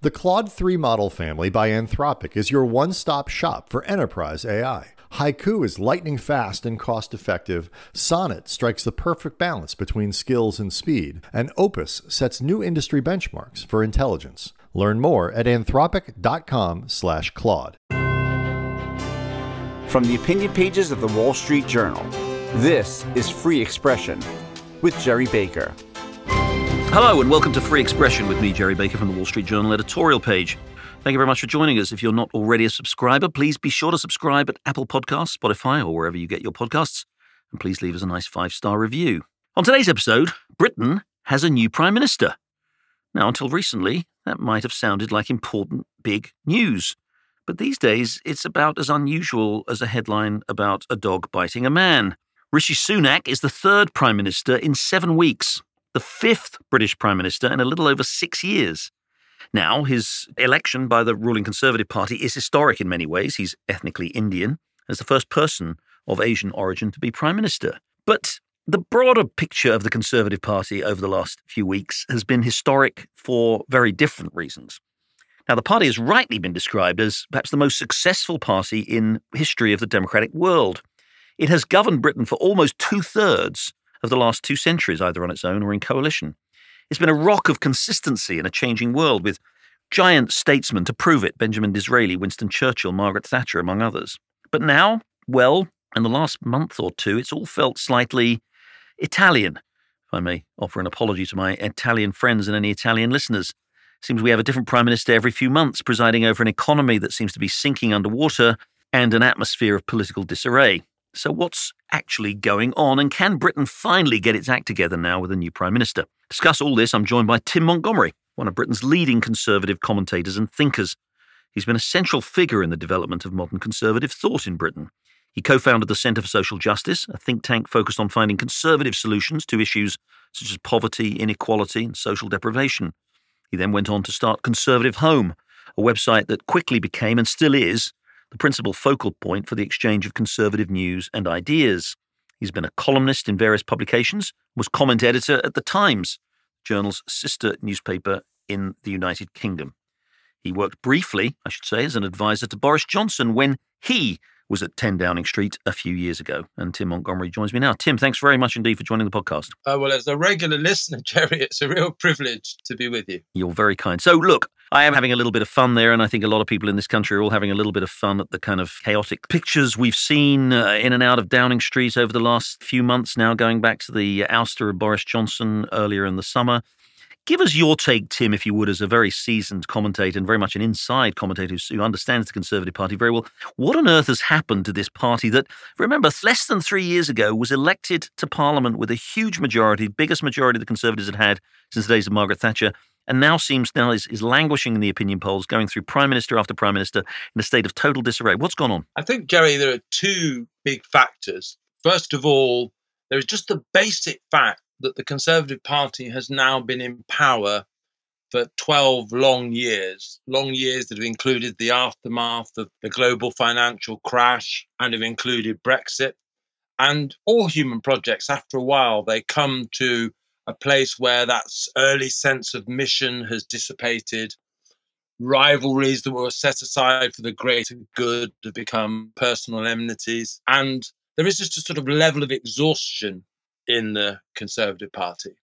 The Claude 3 model family by Anthropic is your one stop shop for enterprise AI. Haiku is lightning fast and cost effective. Sonnet strikes the perfect balance between skills and speed. And Opus sets new industry benchmarks for intelligence. Learn more at anthropic.com/slash Claude. From the opinion pages of the Wall Street Journal, this is Free Expression with Gerry Baker. Hello, and welcome to Free Expression with me, Gerry Baker, from the Wall Street Journal editorial page. Thank you very much for joining us. If you're not already a subscriber, please be sure to subscribe at Apple Podcasts, Spotify, or wherever you get your podcasts. And please leave us a nice five star review. On today's episode, Britain has a new Prime Minister. Now, until recently, that might have sounded like important, big news. But these days, it's about as unusual as a headline about a dog biting a man. Rishi Sunak is the third Prime Minister in seven weeks, the fifth British Prime Minister in a little over six years. Now, his election by the ruling Conservative Party is historic in many ways. He's ethnically Indian, as the first person of Asian origin to be Prime Minister. But the broader picture of the Conservative Party over the last few weeks has been historic for very different reasons. Now, the party has rightly been described as perhaps the most successful party in history of the democratic world. It has governed Britain for almost two thirds of the last two centuries, either on its own or in coalition. It's been a rock of consistency in a changing world with giant statesmen to prove it Benjamin Disraeli, Winston Churchill, Margaret Thatcher, among others. But now, well, in the last month or two, it's all felt slightly Italian. If I may offer an apology to my Italian friends and any Italian listeners. Seems we have a different prime minister every few months, presiding over an economy that seems to be sinking underwater and an atmosphere of political disarray. So, what's actually going on? And can Britain finally get its act together now with a new Prime Minister? To discuss all this, I'm joined by Tim Montgomerie, one of Britain's leading conservative commentators and thinkers. He's been a central figure in the development of modern conservative thought in Britain. He co founded the Centre for Social Justice, a think tank focused on finding conservative solutions to issues such as poverty, inequality, and social deprivation. He then went on to start Conservative Home, a website that quickly became and still is the principal focal point for the exchange of conservative news and ideas. He's been a columnist in various publications, was comment editor at The Times, journal's sister newspaper in the United Kingdom. He worked briefly, I should say, as an advisor to Boris Johnson when he was at 10 Downing Street a few years ago. And Tim Montgomerie joins me now. Tim, thanks very much indeed for joining the podcast. Uh, well, as a regular listener, Gerry, it's a real privilege to be with you. You're very kind. So, look, I am having a little bit of fun there, and I think a lot of people in this country are all having a little bit of fun at the kind of chaotic pictures we've seen uh, in and out of Downing Street over the last few months now, going back to the ouster of Boris Johnson earlier in the summer. Give us your take, Tim, if you would, as a very seasoned commentator and very much an inside commentator who understands the Conservative Party very well. What on earth has happened to this party that, remember, less than three years ago was elected to Parliament with a huge majority, biggest majority the Conservatives had had since the days of Margaret Thatcher, and now seems now is, is languishing in the opinion polls, going through Prime Minister after Prime Minister in a state of total disarray. What's gone on? I think, Gerry, there are two big factors. First of all, there is just the basic fact that the Conservative Party has now been in power for 12 long years, long years that have included the aftermath of the global financial crash and have included Brexit. And all human projects, after a while, they come to a place where that early sense of mission has dissipated. Rivalries that were set aside for the greater good have become personal enmities. And there is just a sort of level of exhaustion in the Conservative Party.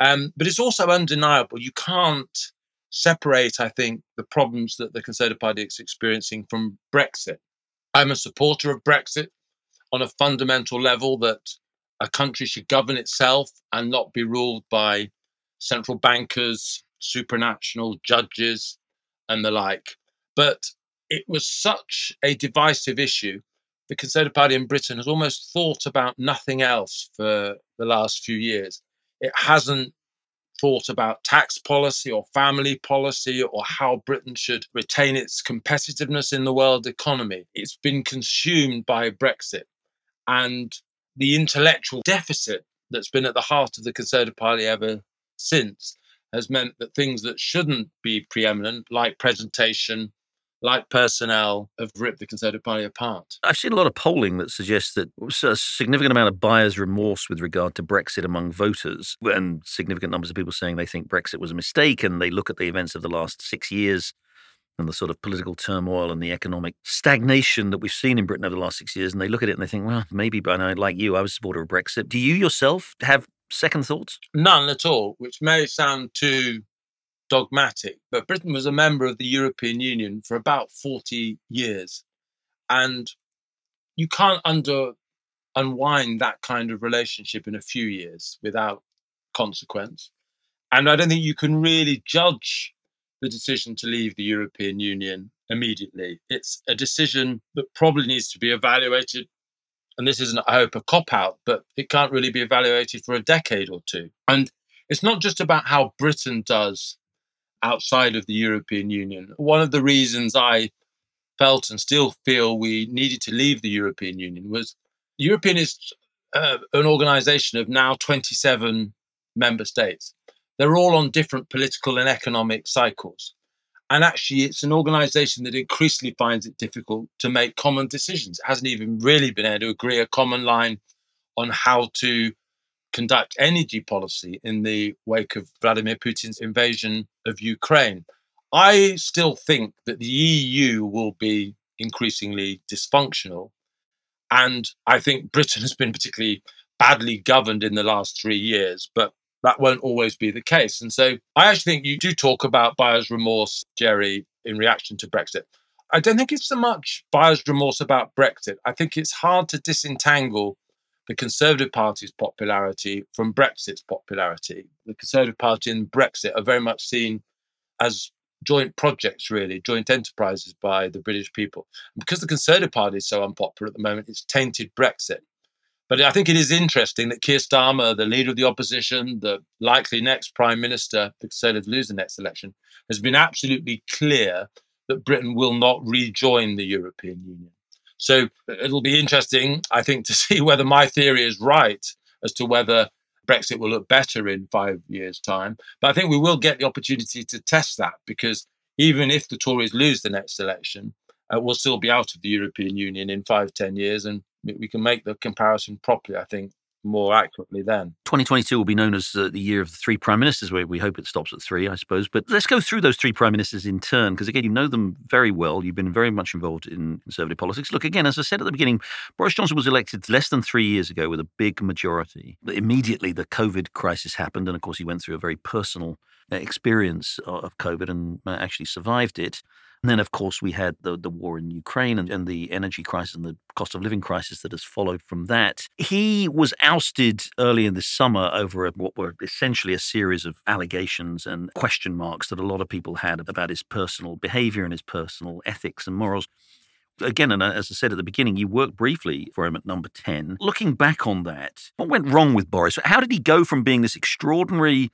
Um, but it's also undeniable. You can't separate, I think, the problems that the Conservative Party is experiencing from Brexit. I'm a supporter of Brexit on a fundamental level that a country should govern itself and not be ruled by central bankers, supranational judges, and the like. But it was such a divisive issue the Conservative Party in Britain has almost thought about nothing else for the last few years. It hasn't thought about tax policy or family policy or how Britain should retain its competitiveness in the world economy. It's been consumed by Brexit. And the intellectual deficit that's been at the heart of the Conservative Party ever since has meant that things that shouldn't be preeminent, like presentation, like personnel, have ripped the Conservative Party apart. I've seen a lot of polling that suggests that a significant amount of buyer's remorse with regard to Brexit among voters, and significant numbers of people saying they think Brexit was a mistake, and they look at the events of the last six years and the sort of political turmoil and the economic stagnation that we've seen in Britain over the last six years, and they look at it and they think, well, maybe, but I like you, I was a supporter of Brexit. Do you yourself have second thoughts? None at all, which may sound too dogmatic, but Britain was a member of the European Union for about 40 years. And you can't under unwind that kind of relationship in a few years without consequence. And I don't think you can really judge the decision to leave the European Union immediately. It's a decision that probably needs to be evaluated. And this isn't, I hope, a cop out, but it can't really be evaluated for a decade or two. And it's not just about how Britain does outside of the European Union. One of the reasons I felt and still feel we needed to leave the European Union was European is uh, an organization of now 27 member states. They're all on different political and economic cycles. And actually, it's an organization that increasingly finds it difficult to make common decisions. It hasn't even really been able to agree a common line on how to conduct energy policy in the wake of Vladimir Putin's invasion of Ukraine. I still think that the EU will be increasingly dysfunctional. And I think Britain has been particularly badly governed in the last three years, but that won't always be the case. And so I actually think you do talk about buyer's remorse, Gerry, in reaction to Brexit. I don't think it's so much buyer's remorse about Brexit. I think it's hard to disentangle the Conservative Party's popularity from Brexit's popularity. The Conservative Party and Brexit are very much seen as joint projects, really, joint enterprises by the British people. And because the Conservative Party is so unpopular at the moment, it's tainted Brexit. But I think it is interesting that Keir Starmer, the leader of the opposition, the likely next prime minister, the Conservatives lose the next election, has been absolutely clear that Britain will not rejoin the European Union. So it'll be interesting, I think, to see whether my theory is right as to whether Brexit will look better in five years' time. But I think we will get the opportunity to test that because even if the Tories lose the next election, uh, we'll still be out of the European Union in five, ten years, and we can make the comparison properly. I think more accurately then. 2022 will be known as uh, the year of the three prime ministers. We, we hope it stops at three, I suppose. But let's go through those three prime ministers in turn, because again, you know them very well. You've been very much involved in conservative politics. Look, again, as I said at the beginning, Boris Johnson was elected less than three years ago with a big majority. But immediately the COVID crisis happened. And of course, he went through a very personal uh, experience of COVID and uh, actually survived it. And then, of course, we had the, the war in Ukraine and, and the energy crisis and the cost of living crisis that has followed from that. He was ousted early in the summer over a, what were essentially a series of allegations and question marks that a lot of people had about his personal behavior and his personal ethics and morals again, and uh, as I said at the beginning, you worked briefly for him at number 10. Looking back on that, what went wrong with Boris? How did he go from being this extraordinary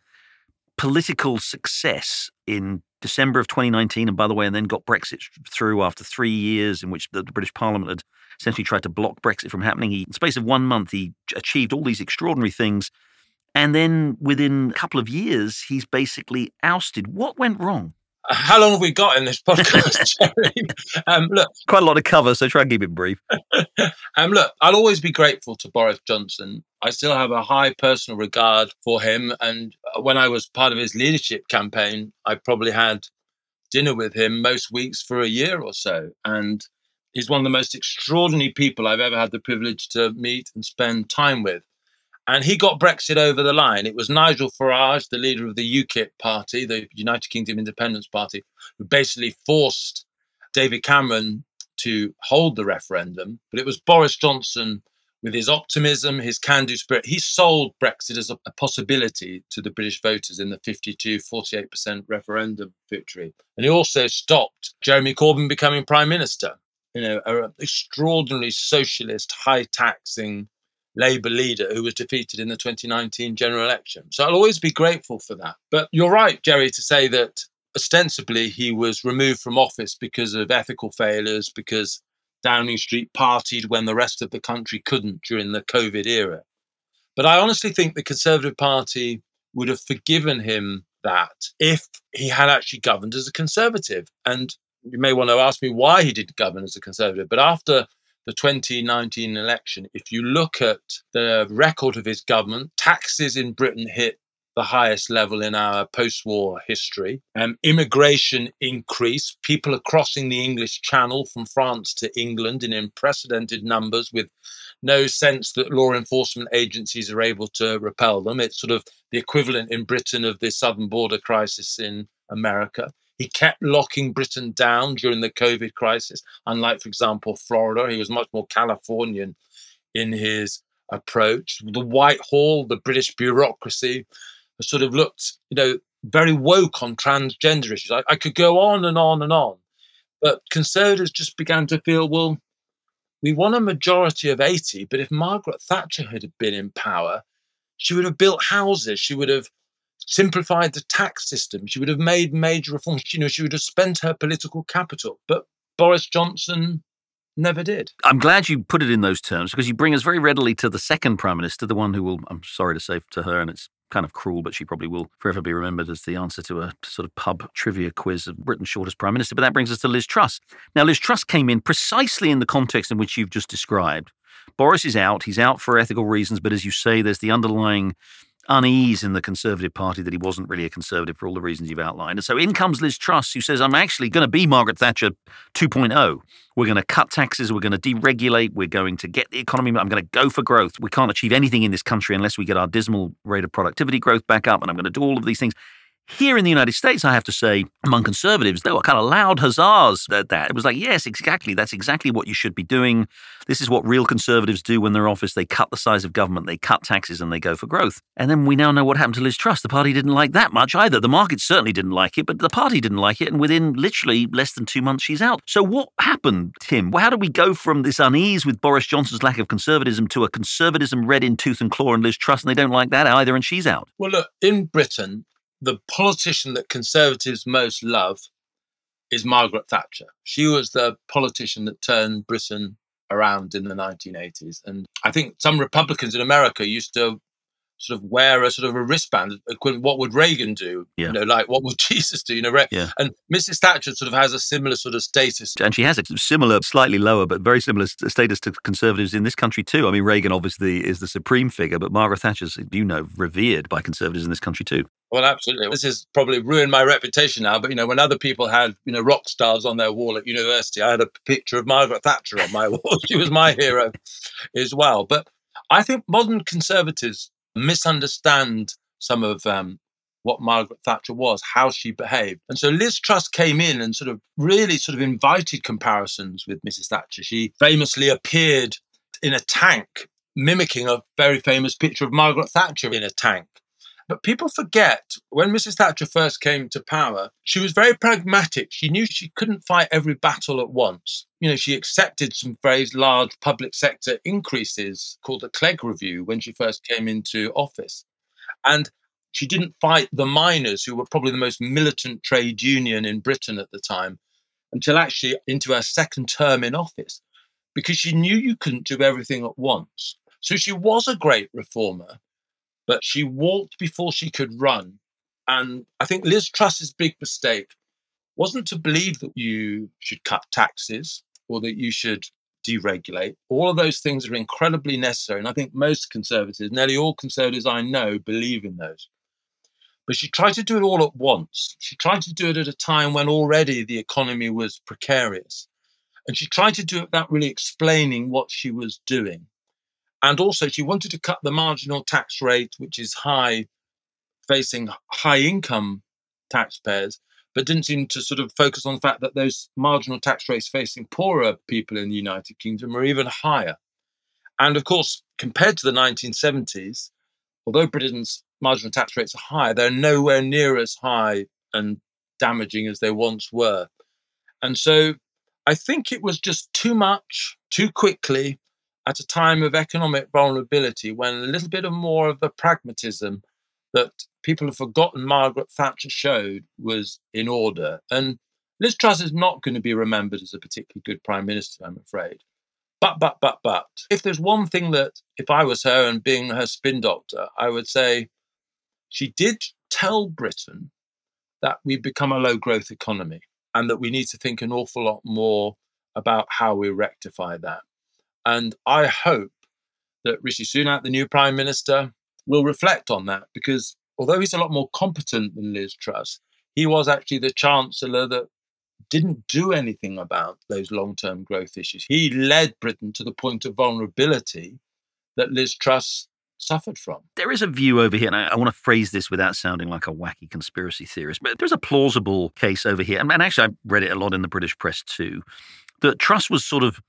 political success in December of 2019, and by the way, and then got Brexit through after three years in which the, the British Parliament had essentially tried to block Brexit from happening. He, in the space of one month, he achieved all these extraordinary things. And then within a couple of years, he's basically ousted. What went wrong? How long have we got in this podcast, Gerry? um, look, quite a lot of cover, so try and keep it brief. um, look, I'll always be grateful to Boris Johnson. I still have a high personal regard for him, and when I was part of his leadership campaign, I probably had dinner with him most weeks for a year or so, and he's one of the most extraordinary people I've ever had the privilege to meet and spend time with. And he got Brexit over the line. It was Nigel Farage, the leader of the UKIP party, the United Kingdom Independence Party, who basically forced David Cameron to hold the referendum. But it was Boris Johnson, with his optimism, his can do spirit, he sold Brexit as a, a, possibility to the British voters in the 52 48% referendum victory. And he also stopped Jeremy Corbyn becoming prime minister. You know, an extraordinarily socialist, high taxing Labour leader who was defeated in the 2019 general election. So I'll always be grateful for that. But you're right, Gerry, to say that ostensibly he was removed from office because of ethical failures, because Downing Street partied when the rest of the country couldn't during the COVID era. But I honestly think the Conservative Party would have forgiven him that if he had actually governed as a Conservative. And you may want to ask me why he did govern as a Conservative, but after the 2019 election, if you look at the record of his government, taxes in Britain hit the highest level in our post war history. Um, immigration increased. People are crossing the English Channel from France to England in unprecedented numbers with no sense that law enforcement agencies are able to repel them. It's sort of the equivalent in Britain of the southern border crisis in America. He kept locking Britain down during the COVID crisis, unlike, for example, Florida. He was much more Californian in his approach. The Whitehall, the British bureaucracy, sort of looked, you know, very woke on transgender issues. I, I could go on and on and on. But conservatives just began to feel, well, we won a majority of 80, but if Margaret Thatcher had been in power, she would have built houses, she would have simplified the tax system, she would have made major reforms, you know, she would have spent her political capital. But Boris Johnson never did. I'm glad you put it in those terms because you bring us very readily to the second prime minister, the one who will, I'm sorry to say to her, and it's kind of cruel, but she probably will forever be remembered as the answer to a sort of pub trivia quiz of Britain's shortest prime minister. But that brings us to Liz Truss. Now, Liz Truss came in precisely in the context in which you've just described. Boris is out. He's out for ethical reasons, but as you say, there's the underlying unease in the Conservative Party that he wasn't really a Conservative for all the reasons you've outlined. And so in comes Liz Truss, who says, I'm actually going to be Margaret Thatcher 2.0. We're going to cut taxes. We're going to deregulate. We're going to get the economy. I'm going to go for growth. We can't achieve anything in this country unless we get our dismal rate of productivity growth back up. And I'm going to do all of these things. Here in the United States, I have to say, among conservatives, there were kind of loud huzzas at that. It was like, yes, exactly. That's exactly what you should be doing. This is what real conservatives do when they're in office. They cut the size of government, they cut taxes, and they go for growth. And then we now know what happened to Liz Truss. The party didn't like that much either. The market certainly didn't like it, but the party didn't like it. And within literally less than two months, she's out. So what happened, Tim? How do we go from this unease with Boris Johnson's lack of conservatism to a conservatism red in tooth and claw and Liz Truss, and they don't like that either, and she's out? Well, look, in Britain, the politician that conservatives most love is Margaret Thatcher. She was the politician that turned Britain around in the 1980s. And I think some Republicans in America used to sort of wear a sort of a wristband. What would Reagan do? Yeah. You know, like what would Jesus do? You know, yeah. and Mrs. Thatcher sort of has a similar sort of status. And she has a similar, slightly lower, but very similar status to conservatives in this country too. I mean, Reagan obviously is the supreme figure, but Margaret Thatcher's, you know, revered by conservatives in this country too. Well, absolutely. This has probably ruined my reputation now. But you know, when other people had you know rock stars on their wall at university, I had a picture of Margaret Thatcher on my wall. she was my hero as well. But I think modern conservatives misunderstand some of um, what Margaret Thatcher was, how she behaved. And so Liz Truss came in and sort of really sort of invited comparisons with Mrs. Thatcher. She famously appeared in a tank, mimicking a very famous picture of Margaret Thatcher in a tank. But people forget when Mrs. Thatcher first came to power, she was very pragmatic. She knew she couldn't fight every battle at once. You know, she accepted some very large public sector increases called the Clegg Review when she first came into office. And she didn't fight the miners, who were probably the most militant trade union in Britain at the time, until actually into her second term in office, because she knew you couldn't do everything at once. So she was a great reformer, but she walked before she could run. And I think Liz Truss's big mistake wasn't to believe that you should cut taxes or that you should deregulate. All of those things are incredibly necessary. And I think most conservatives, nearly all conservatives I know, believe in those. But she tried to do it all at once. She tried to do it at a time when already the economy was precarious. And she tried to do it without really explaining what she was doing. And also, she wanted to cut the marginal tax rate, which is high, facing high income taxpayers, but didn't seem to sort of focus on the fact that those marginal tax rates facing poorer people in the United Kingdom are even higher. And of course, compared to the 1970s, although Britain's marginal tax rates are higher, they're nowhere near as high and damaging as they once were. And so I think it was just too much, too quickly, at a time of economic vulnerability when a little bit of more of the pragmatism that people have forgotten Margaret Thatcher showed was in order. And Liz Truss is not going to be remembered as a particularly good prime minister, I'm afraid. But, but, but, but, if there's one thing that, if I was her and being her spin doctor, I would say she did tell Britain that we've become a low growth economy. and that we need to think an awful lot more about how we rectify that. And I hope that Rishi Sunak, the new Prime Minister, will reflect on that because although he's a lot more competent than Liz Truss, he was actually the Chancellor that didn't do anything about those long term growth issues. He led Britain to the point of vulnerability that Liz Truss suffered from. There is a view over here, and I, I, want to phrase this without sounding like a wacky conspiracy theorist, but there's a plausible case over here. And, and actually, I read it a lot in the British press too, that Truss was sort of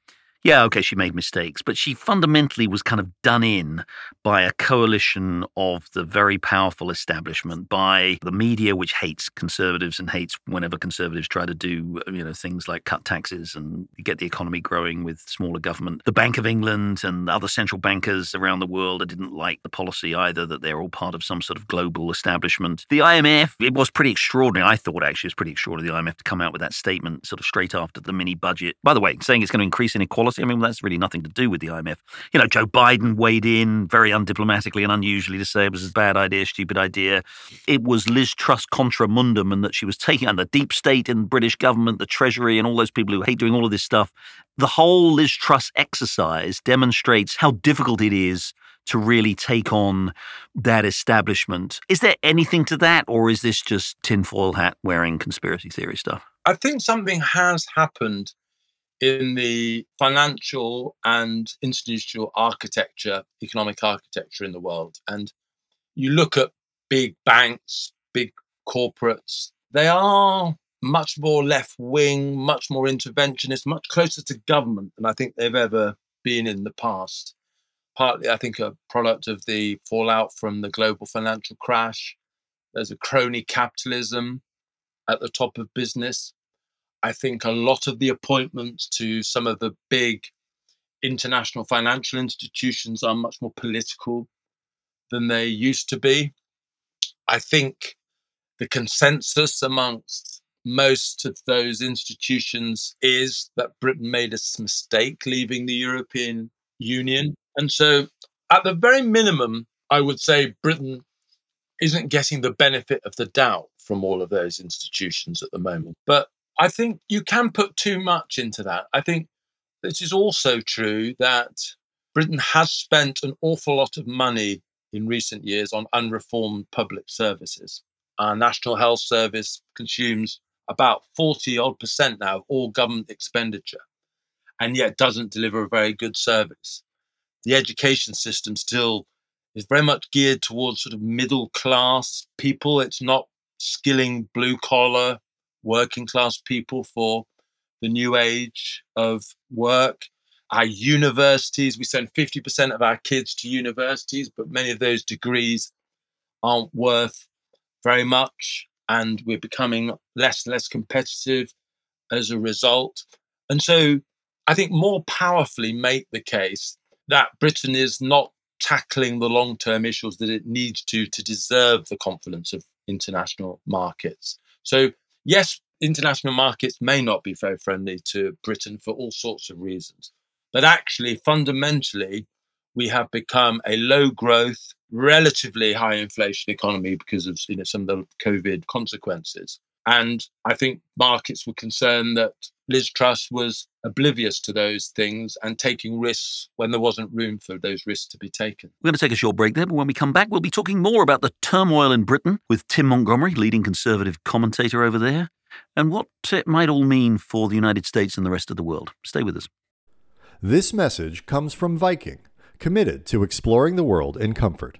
yeah, okay, she made mistakes, but she fundamentally was kind of done in by a coalition of the very powerful establishment, by the media, which hates conservatives and hates whenever conservatives try to do, you know, things like cut taxes and get the economy growing with smaller government. The Bank of England and other central bankers around the world didn't like the policy either, that they're all part of some sort of global establishment. The IMF, it was pretty extraordinary. I thought actually it was pretty extraordinary, the IMF to come out with that statement sort of straight after the mini budget. By the way, saying it's going to increase inequality policy. I mean, that's really nothing to do with the IMF. You know, Joe Biden weighed in very undiplomatically and unusually to say it was a bad idea, stupid idea. It was Liz Truss contra mundum and that she was taking on the deep state in the British government, the Treasury, and all those people who hate doing all of this stuff. The whole Liz Truss exercise demonstrates how difficult it is to really take on that establishment. Is there anything to that, or is this just tinfoil hat wearing conspiracy theory stuff? I think something has happened in the financial and institutional architecture, economic architecture in the world. And you look at big banks, big corporates, they are much more left wing, much more interventionist, much closer to government than I think they've ever been in the past. Partly, I think, a product of the fallout from the global financial crash. There's a crony capitalism at the top of business. I think a lot of the appointments to some of the big international financial institutions are much more political than they used to be. I think the consensus amongst most of those institutions is that Britain made a mistake leaving the European Union. And so, at the very minimum, I would say Britain isn't getting the benefit of the doubt from all of those institutions at the moment. But I think you can put too much into that. I think it is also true that Britain has spent an awful lot of money in recent years on unreformed public services. Our National Health Service consumes about 40 odd percent now of all government expenditure and yet doesn't deliver a very good service. The education system still is very much geared towards sort of middle class people. It's not skilling blue collar working class people for the new age of work. Our universities, we send 50% of our kids to universities, but many of those degrees aren't worth very much. And we're becoming less and less competitive as a result. And so I think more powerfully make the case that Britain is not tackling the long term issues that it needs to to deserve the confidence of international markets. So yes, international markets may not be very friendly to Britain for all sorts of reasons. But actually, fundamentally, we have become a low growth, relatively high inflation economy because of you know, some of the COVID consequences. And I think markets were concerned that Liz Truss was oblivious to those things and taking risks when there wasn't room for those risks to be taken. We're going to take a short break there, but when we come back, we'll be talking more about the turmoil in Britain with Tim Montgomerie, leading conservative commentator over there, and what it might all mean for the United States and the rest of the world. Stay with us. This message comes from Viking, committed to exploring the world in comfort.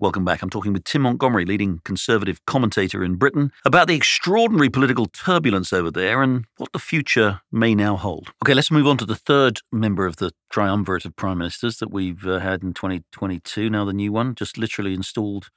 Welcome back. I'm talking with Tim Montgomerie, leading conservative commentator in Britain, about the extraordinary political turbulence over there and what the future may now hold. Okay, let's move on to the third member of the triumvirate of prime ministers that we've uh, had in 2022. Now, the new one, just literally installed.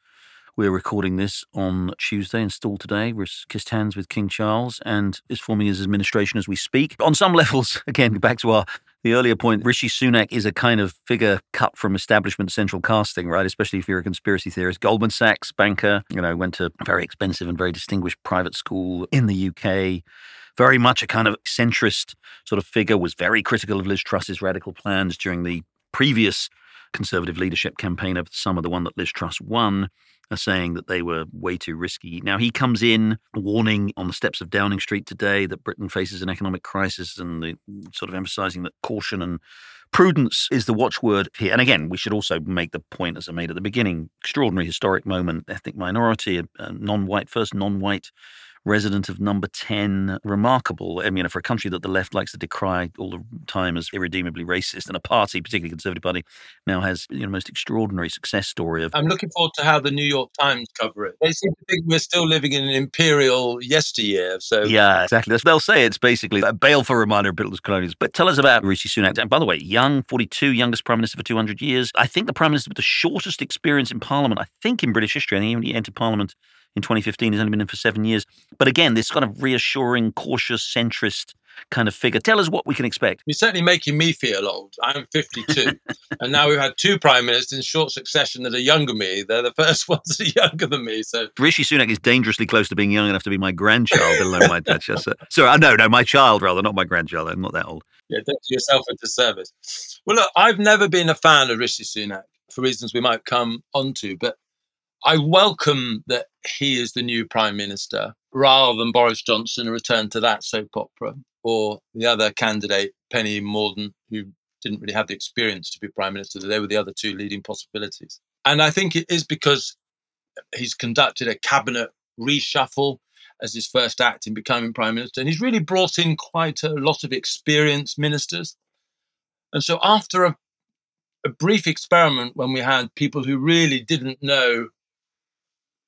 We're recording this on Tuesday, installed today. We're kissed hands with King Charles and is forming his administration as we speak. On some levels, again, back to our the earlier point, Rishi Sunak is a kind of figure cut from establishment central casting, right? Especially if you're a conspiracy theorist. Goldman Sachs banker, you know, went to a very expensive and very distinguished private school in the UK. Very much a kind of centrist sort of figure, was very critical of Liz Truss's radical plans during the previous Conservative leadership campaign over the summer, the one that Liz Truss won are saying that they were way too risky. Now, he comes in warning on the steps of Downing Street today that Britain faces an economic crisis and the, sort of emphasizing that caution and prudence is the watchword here. And again, we should also make the point, as I made at the beginning, extraordinary historic moment, ethnic minority, non white, first non white resident of number 10 remarkable. I mean, for a country that the left likes to decry all the time as irredeemably racist, and a party, particularly Conservative Party, now has you know most extraordinary success story of. I'm looking forward to how the New York Times cover it. They seem to think we're still living in an imperial yesteryear. So yeah, exactly. They'll say it's basically a baleful reminder of Britain's colonials. But tell us about Rishi Sunak. And by the way, young, 42, youngest prime minister for 200 years. I think the prime minister with the shortest experience in Parliament. I think in British history. I think he entered Parliament in 2015. He's only been in for seven years. But again, this kind of reassuring, cautious, centrist kind of figure. Tell us what we can expect. You're certainly making me feel old. I'm 52. and now we've had two prime ministers in short succession that are younger than me. They're the first ones that are younger than me. So Rishi Sunak is dangerously close to being young enough to be my grandchild, let alone my Duchess. Sorry, no, no, my child rather, not my grandchild. I'm not that old. Yeah, do yourself into service. Well, look, I've never been a fan of Rishi Sunak for reasons we might come onto, but I welcome that he is the new prime minister rather than Boris Johnson, a return to that soap opera, or the other candidate, Penny Mordaunt, who didn't really have the experience to be prime minister. They were the other two leading possibilities. And I think it is because he's conducted a cabinet reshuffle as his first act in becoming prime minister. And he's really brought in quite a lot of experienced ministers. And so after a, a brief experiment when we had people who really didn't know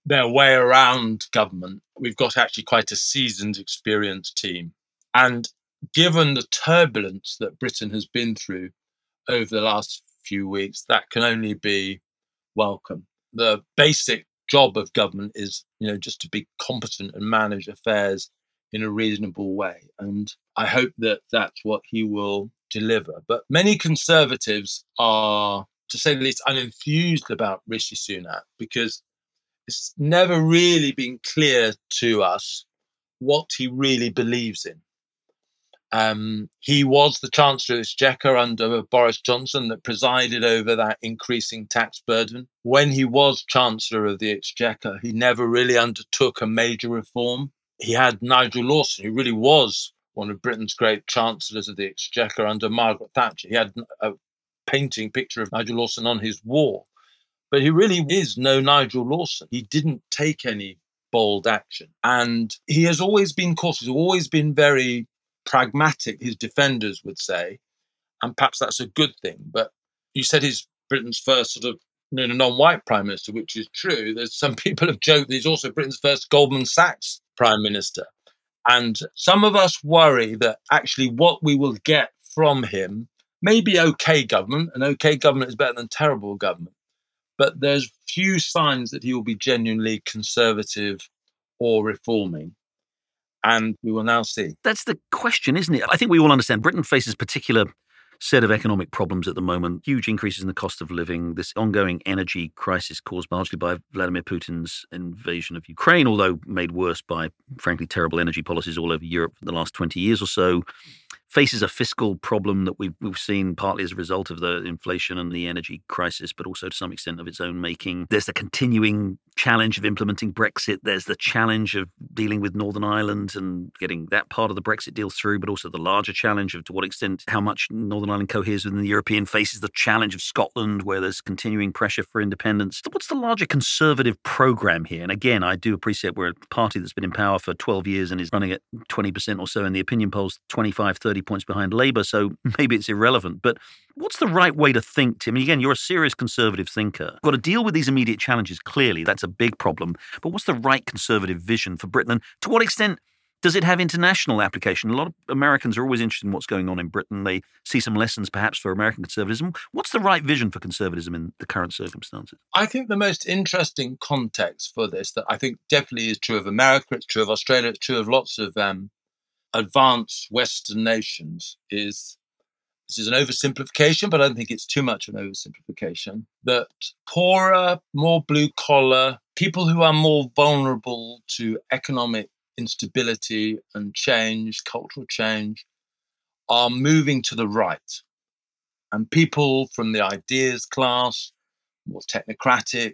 their way around government. We've got actually quite a seasoned, experienced team. And given the turbulence that Britain has been through over the last few weeks, that can only be welcome. The basic job of government is, you know, just to be competent and manage affairs in a reasonable way. And I hope that that's what he will deliver. But many conservatives are, to say the least, unenthused about Rishi Sunak because it's never really been clear to us what he really believes in. Um, he was the Chancellor of the Exchequer under Boris Johnson that presided over that increasing tax burden. When he was Chancellor of the Exchequer, he never really undertook a major reform. He had Nigel Lawson, who really was one of Britain's great Chancellors of the Exchequer under Margaret Thatcher. He had a painting picture of Nigel Lawson on his wall. But he really is no Nigel Lawson. He didn't take any bold action. And he has always been cautious, always been very pragmatic, his defenders would say. And perhaps that's a good thing. But you said he's Britain's first sort of non-white prime minister, which is true. There's some people have joked that he's also Britain's first Goldman Sachs prime minister. And some of us worry that actually what we will get from him may be okay government, and okay government is better than terrible government but there's few signs that he will be genuinely conservative or reforming. And we will now see. That's the question, isn't it? I think we all understand Britain faces particular set of economic problems at the moment huge increases in the cost of living, this ongoing energy crisis caused largely by Vladimir Putin's invasion of Ukraine, although made worse by, frankly, terrible energy policies all over Europe for the last 20 years or so faces a fiscal problem that we've, we've seen partly as a result of the inflation and the energy crisis, but also to some extent of its own making. There's the continuing challenge of implementing Brexit. There's the challenge of dealing with Northern Ireland and getting that part of the Brexit deal through, but also the larger challenge of to what extent how much Northern Ireland coheres within the European faces the challenge of Scotland, where there's continuing pressure for independence. What's the larger conservative program here? And again, I do appreciate we're a party that's been in power for 12 years and is running at 20% or so in the opinion polls, 25, 30 points behind Labour, so maybe it's irrelevant. But what's the right way to think, Tim? And again, you're a serious conservative thinker. You've got to deal with these immediate challenges, clearly. That's a big problem. But what's the right conservative vision for Britain? And to what extent does it have international application? A lot of Americans are always interested in what's going on in Britain. They see some lessons perhaps for American conservatism. What's the right vision for conservatism in the current circumstances? I think the most interesting context for this that I think definitely is true of America, it's true of Australia, it's true of lots of um, advanced Western nations is this is an oversimplification, but I don't think it's too much of an oversimplification, that poorer, more blue collar, people who are more vulnerable to economic instability and change, cultural change, are moving to the right. And people from the ideas class, more technocratic,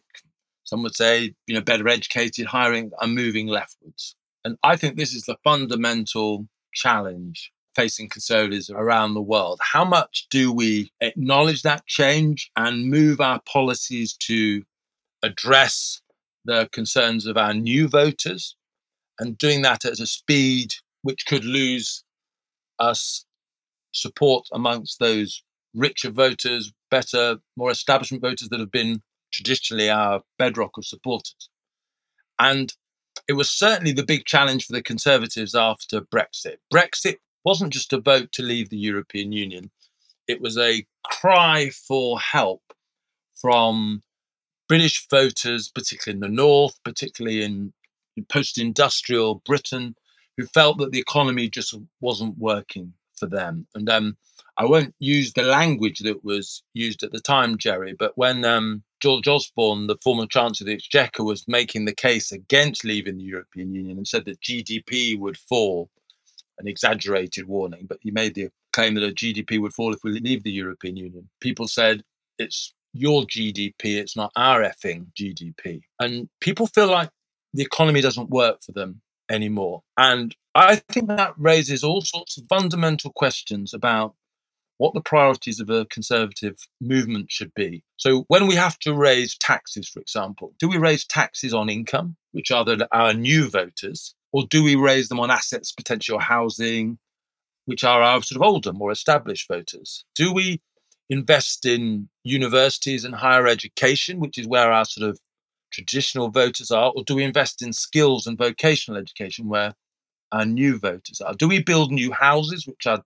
some would say, you know, better educated, hiring, are moving leftwards. And I think this is the fundamental challenge facing conservatives around the world. How much do we acknowledge that change and move our policies to address the concerns of our new voters and doing that at a speed which could lose us support amongst those richer voters, better, more establishment voters that have been traditionally our bedrock of supporters. And it was certainly the big challenge for the Conservatives after Brexit. Brexit wasn't just a vote to leave the European Union, it was a cry for help from British voters, particularly in the North, particularly in, post industrial Britain, who felt that the economy just wasn't working for them. And um, I won't use the language that was used at the time, Gerry, but when um, George Osborne, the former Chancellor of the Exchequer, was making the case against leaving the European Union and said that GDP would fall, an exaggerated warning, but he made the claim that a GDP would fall if we leave the European Union. People said it's your GDP, it's not our effing GDP. And people feel like the economy doesn't work for them anymore. And I think that raises all sorts of fundamental questions about what the priorities of a conservative movement should be. So, when we have to raise taxes, for example, do we raise taxes on income, which are the, our new voters, or do we raise them on assets, potential housing, which are our sort of older, more established voters? Do we invest in universities and higher education, which is where our sort of traditional voters are, or do we invest in skills and vocational education where our new voters are? Do we build new houses, which are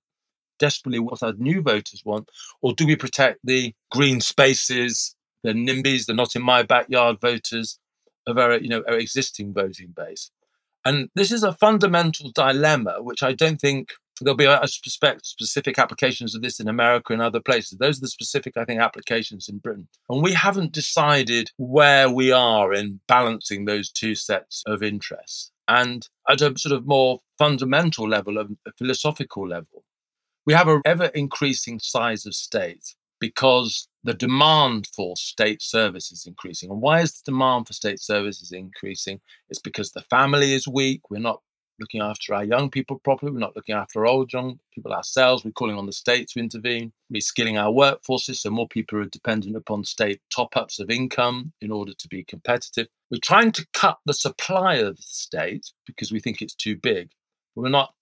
desperately what our new voters want, or do we protect the green spaces, the NIMBYs, the not in my backyard voters of our, you know, our existing voting base? And this is a fundamental dilemma, which I don't think there'll be, I suspect, specific applications of this in America and other places. Those are the specific, I think, applications in Britain. And we haven't decided where we are in balancing those two sets of interests. And at a sort of more fundamental level, a philosophical level, we have an ever increasing size of state because the demand for state service is increasing. And why is the demand for state services increasing? It's because the family is weak. We're not looking after our young people properly. We're not looking after old young people ourselves. We're calling on the state to intervene, reskilling our workforces so more people are dependent upon state top ups of income in order to be competitive. We're trying to cut the supply of the state because we think it's too big. We're not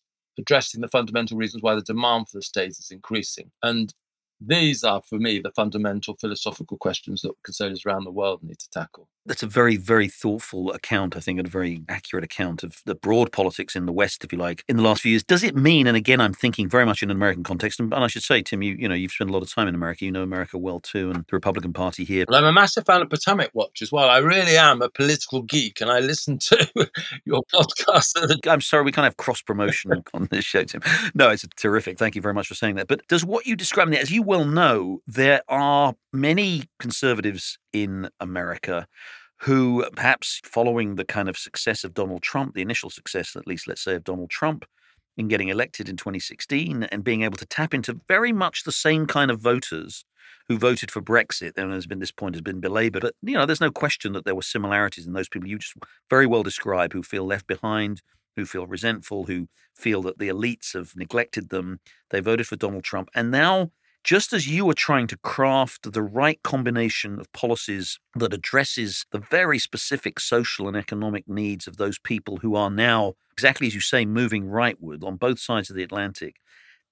addressing the fundamental reasons why the demand for the state is increasing. And these are, for me, the fundamental philosophical questions that conservatives around the world need to tackle. That's a very, very thoughtful account, I think, and a very accurate account of the broad politics in the West, if you like, in the last few years. Does it mean, and again, I'm thinking very much in an American context, and, I should say, Tim, you, you know, you've spent a lot of time in America. You know America well too, and the Republican Party here. Well, I'm a massive fan of Potomac Watch as well. I really am a political geek, and I listen to your podcast. I'm sorry, we can't have cross promotion on this show, Tim. No, it's terrific. Thank you very much for saying that. But does what you describe, as you well know, there are many conservatives in America who, perhaps following the kind of success of Donald Trump, the initial success, at least, let's say, of Donald Trump in getting elected in 2016 and being able to tap into very much the same kind of voters who voted for Brexit. And has been this point has been belabored, but you know, there's no question that there were similarities in those people you just very well describe who feel left behind, who feel resentful, who feel that the elites have neglected them. They voted for Donald Trump. And now, just as you are trying to craft the right combination of policies that addresses the very specific social and economic needs of those people who are now, exactly as you say, moving rightward on both sides of the Atlantic,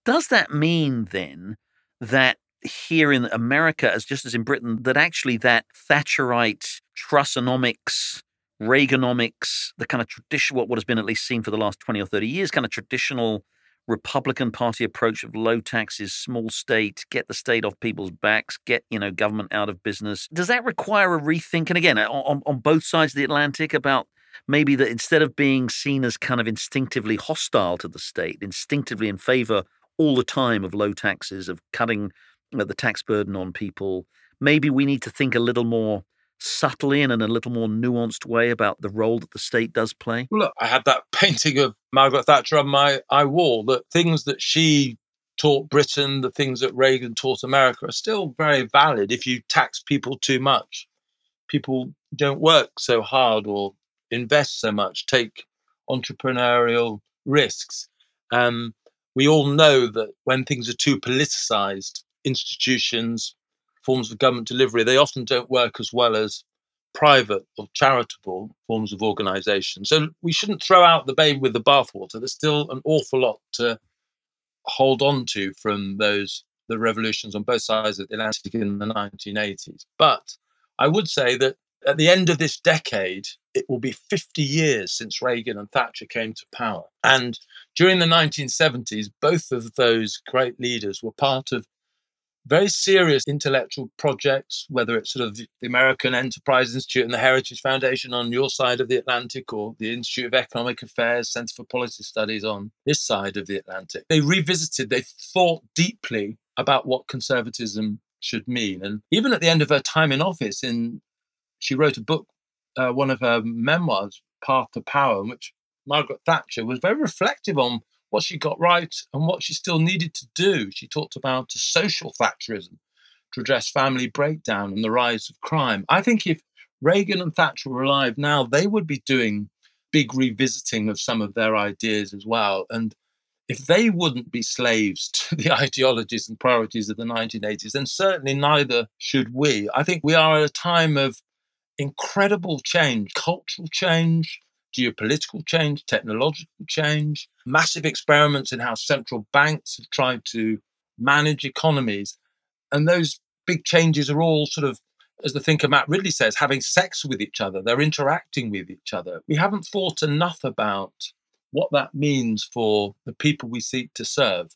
does that mean then that here in America, as just as in Britain, that actually that Thatcherite Trussonomics Reaganomics, the kind of traditional, what, what has been at least seen for the last 20 or 30 years, kind of traditional Republican Party approach of low taxes, small state, get the state off people's backs, get you know government out of business. Does that require a rethink? And again, on, on both sides of the Atlantic, about maybe that instead of being seen as kind of instinctively hostile to the state, instinctively in favor all the time of low taxes, of cutting uh, the tax burden on people. Maybe we need to think a little more subtly and in a little more nuanced way about the role that the state does play? Well, look, I had that painting of Margaret Thatcher on my eye wall. That things that she taught Britain, the things that Reagan taught America are still very valid. If you tax people too much, people don't work so hard or invest so much, take entrepreneurial risks. Um, we all know that when things are too politicized, institutions, forms of government delivery, they often don't work as well as private or charitable forms of organization. So we shouldn't throw out the baby with the bathwater. There's still an awful lot to hold on to from those the revolutions on both sides of the Atlantic in the 1980s. But I would say that at the end of this decade, it will be 50 years since Reagan and Thatcher came to power. And during the 1970s, both of those great leaders were part of very serious intellectual projects, whether it's sort of the American Enterprise Institute and the Heritage Foundation on your side of the Atlantic, or the Institute of Economic Affairs, Center for Policy Studies on this side of the Atlantic. They revisited, they thought deeply about what conservatism should mean. And even at the end of her time in office, in she wrote a book, uh, one of her memoirs, Path to Power, in which Margaret Thatcher was very reflective on what she got right and what she still needed to do. She talked about social Thatcherism to address family breakdown and the rise of crime. I think if Reagan and Thatcher were alive now, they would be doing big revisiting of some of their ideas as well. And if they wouldn't be slaves to the ideologies and priorities of the 1980s, then certainly neither should we. I think we are at a time of incredible change, cultural change, geopolitical change, technological change, massive experiments in how central banks have tried to manage economies. And those big changes are all sort of, as the thinker Matt Ridley says, having sex with each other. They're interacting with each other. We haven't thought enough about what that means for the people we seek to serve.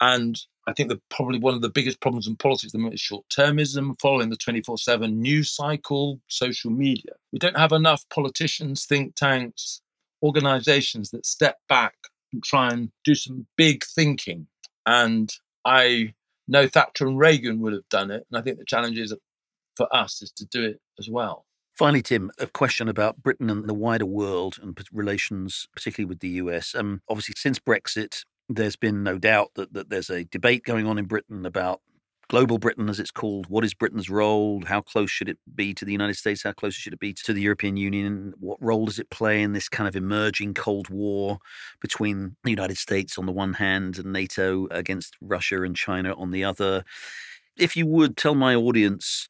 And I think that probably one of the biggest problems in politics at the moment is short termism, following the 24 7 news cycle, social media. We don't have enough politicians, think tanks, organizations that step back and try and do some big thinking. And I know Thatcher and Reagan would have done it. And I think the challenge is for us is to do it as well. Finally, Tim, a question about Britain and the wider world and relations, particularly with the US. Um, obviously, since Brexit, there's been no doubt that, that there's a debate going on in Britain about global Britain, as it's called. What is Britain's role? How close should it be to the United States? How close should it be to the European Union? What role does it play in this kind of emerging Cold War between the United States on the one hand and NATO against Russia and China on the other? If you would tell my audience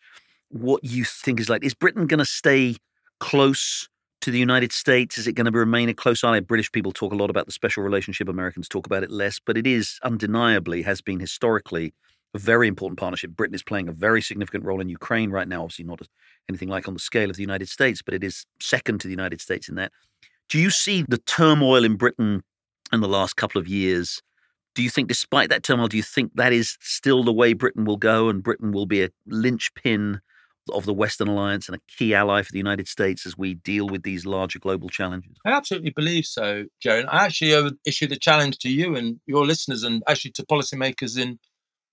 what you think is like, is Britain going to stay close to the United States? Is it going to remain a close ally? British people talk a lot about the special relationship. Americans talk about it less, but it is undeniably has been historically a very important partnership. Britain is playing a very significant role in Ukraine right now. Obviously, not anything like on the scale of the United States, but it is second to the United States in that. Do you see the turmoil in Britain in the last couple of years? Do you think, despite that turmoil, do you think that is still the way Britain will go and Britain will be a linchpin of the Western alliance and a key ally for the United States as we deal with these larger global challenges? I absolutely believe so, Joe. And I actually uh, issue the challenge to you and your listeners, and actually to policymakers in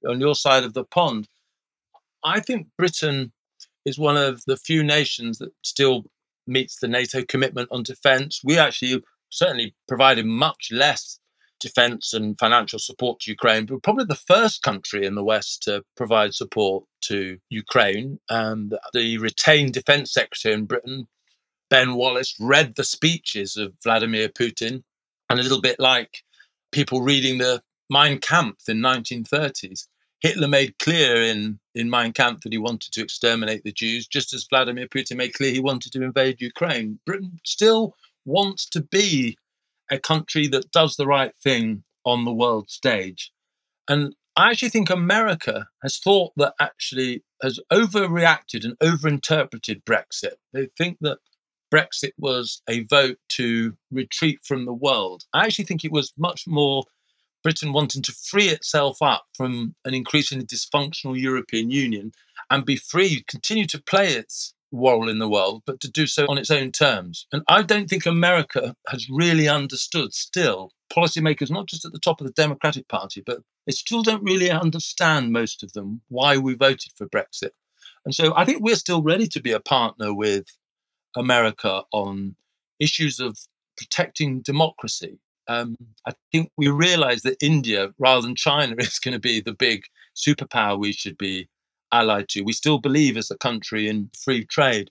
on your side of the pond. I think Britain is one of the few nations that still meets the NATO commitment on defence. We actually certainly provided much less defense and financial support to Ukraine. We're probably the first country in the West to provide support to Ukraine. Um, and the retained defense secretary in Britain, Ben Wallace, read the speeches of Vladimir Putin. And a little bit like people reading the Mein Kampf in 1930s. Hitler made clear in, in Mein Kampf that he wanted to exterminate the Jews, just as Vladimir Putin made clear he wanted to invade Ukraine. Britain still wants to be a country that does the right thing on the world stage. And I actually think America has thought that actually has overreacted and overinterpreted Brexit. They think that Brexit was a vote to retreat from the world. I actually think it was much more Britain wanting to free itself up from an increasingly dysfunctional European Union and be free, continue to play its role in the world, but to do so on its own terms. And I don't think America has really understood still policymakers, not just at the top of the Democratic Party, but they still don't really understand, most of them, why we voted for Brexit. And so I think we're still ready to be a partner with America on issues of protecting democracy. Um, I think we realize that India, rather than China, is going to be the big superpower we should be allied to. We still believe as a country in free trade.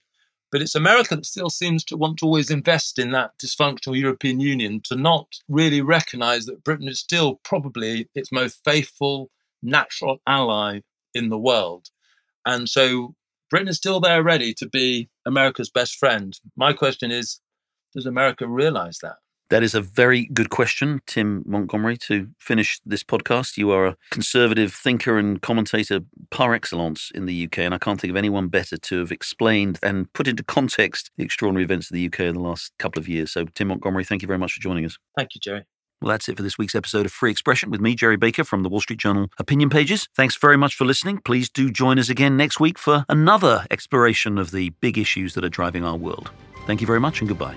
But it's America that still seems to want to always invest in that dysfunctional European Union, to not really recognize that Britain is still probably its most faithful natural ally in the world. And so Britain is still there ready to be America's best friend. My question is does America realize that? That is a very good question, Tim Montgomerie. To finish this podcast, you are a conservative thinker and commentator par excellence in the UK, and I can't think of anyone better to have explained and put into context the extraordinary events of the UK in the last couple of years. So, Tim Montgomerie, thank you very much for joining us. Thank you, Gerry. Well, that's it for this week's episode of Free Expression with me, Gerry Baker from the Wall Street Journal Opinion Pages. Thanks very much for listening. Please do join us again next week for another exploration of the big issues that are driving our world. Thank you very much and goodbye.